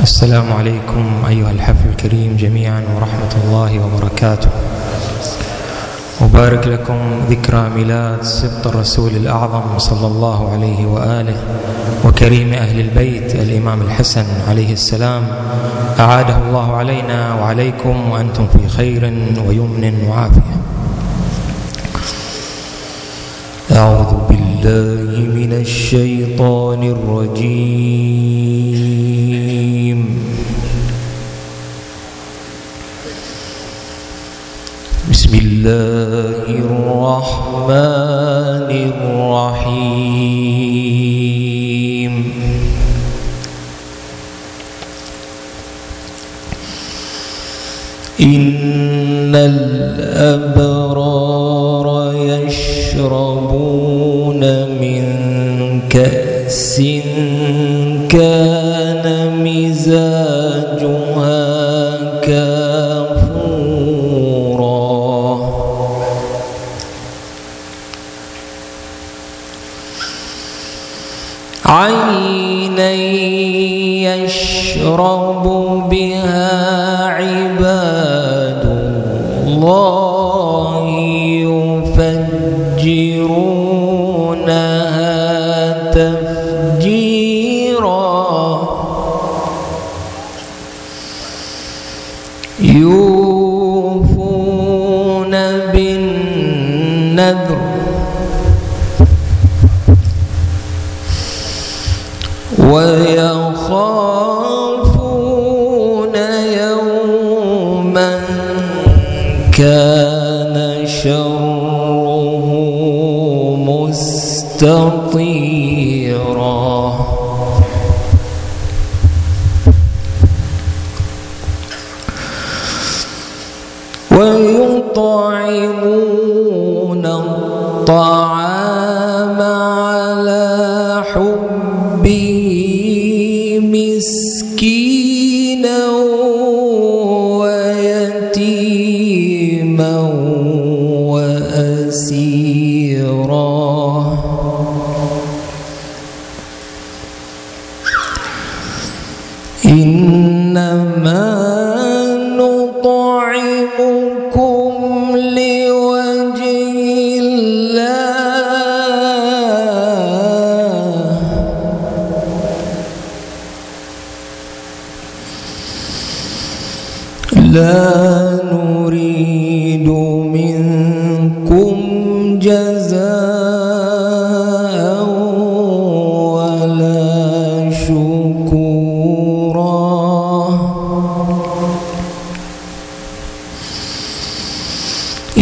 السلام عليكم أيها الحفل الكريم جميعا ورحمة الله وبركاته. أبارك لكم ذكرى ميلاد سبط الرسول الأعظم صلى الله عليه وآله وكريم أهل البيت الإمام الحسن عليه السلام. أعاده الله علينا وعليكم وأنتم في خير ويمن وعافية. بالله من الشيطان الرجيم. بسم الله الرحمن الرحيم. إن الأبرار يشربون من كأس كان مزاجها كافورا. عينا يشرب بها يوفون بالنذر. ويخافون يوما كان شره مستطيرا. إنما نطعمكم لوجه الله. لا نريد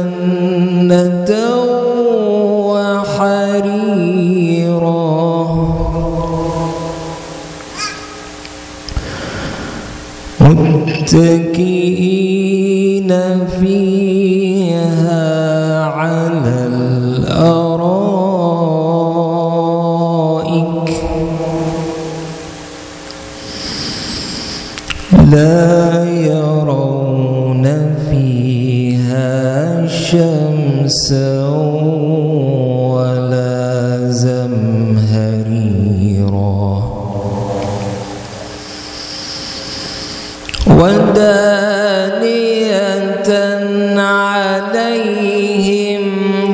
جنة وحريرا. شمسا ولا زمهريرا. ودانية عليهم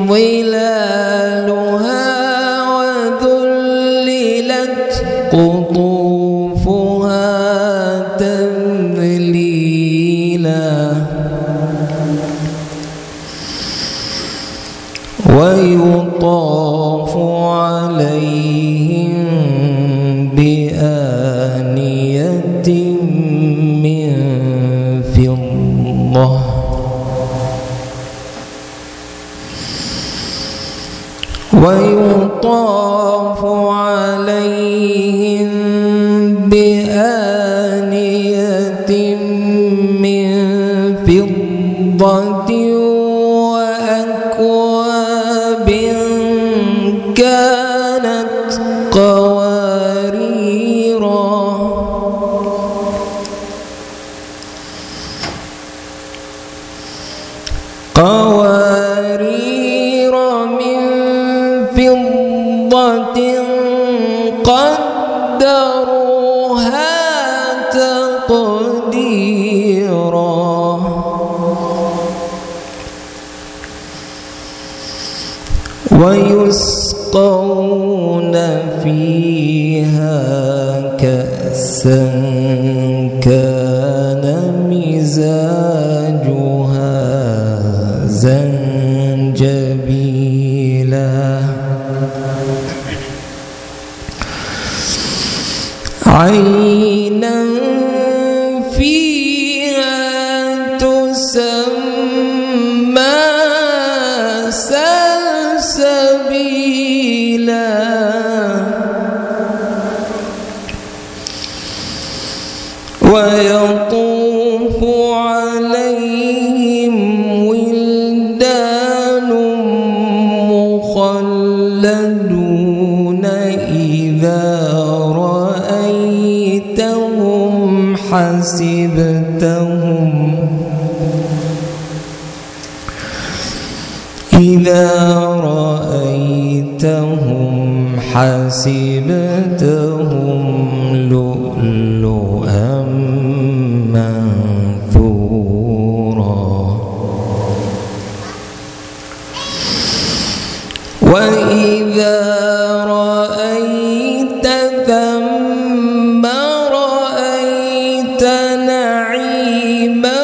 ظلالها وذللت قطوفها تذليلا. ويطاف عليهم بآنية من فضة. ويطاف عليهم كانت قواريرا. قوارير من فضة قدروها تقديرا. ويسقون فيها كأسا كان مزاجها زنجبيلا. عينا مخلدون إذا رأيتهم حسبتهم. إذا رأيتهم حسبتهم وإذا رأيت ثم رأيت نعيما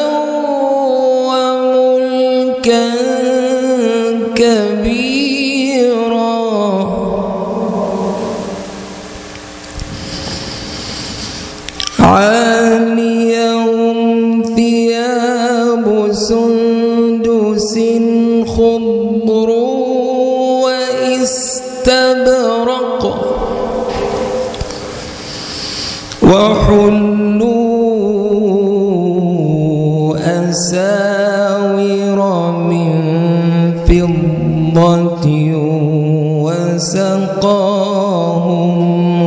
وملكا كبيرا عاليهم ثياب سندس خضر وسقاهم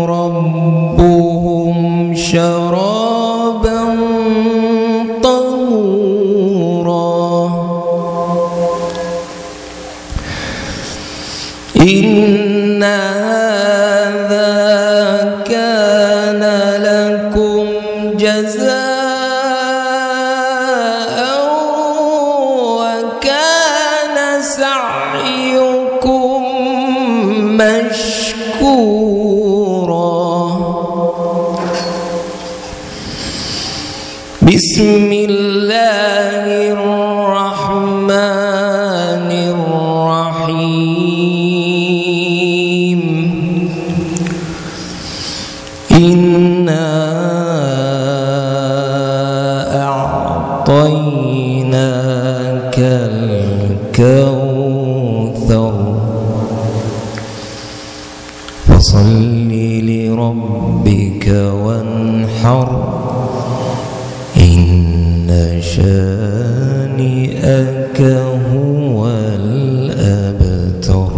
ربهم شرابا بسم الله الرحمن الرحيم. إنا أعطيناك الكوثر. فصل لربك وانحر. شانئك هو الأبتر.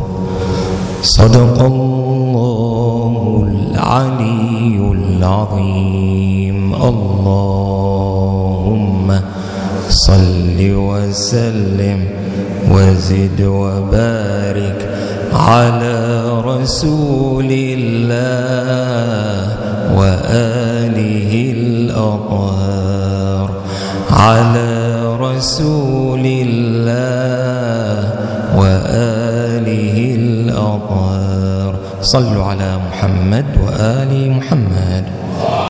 صدق الله العلي العظيم. اللهم صل وسلم وزد وبارك على رسول الله وآله الأطهار. على رسول الله وآله الأطهار. صلوا على محمد وآل محمد.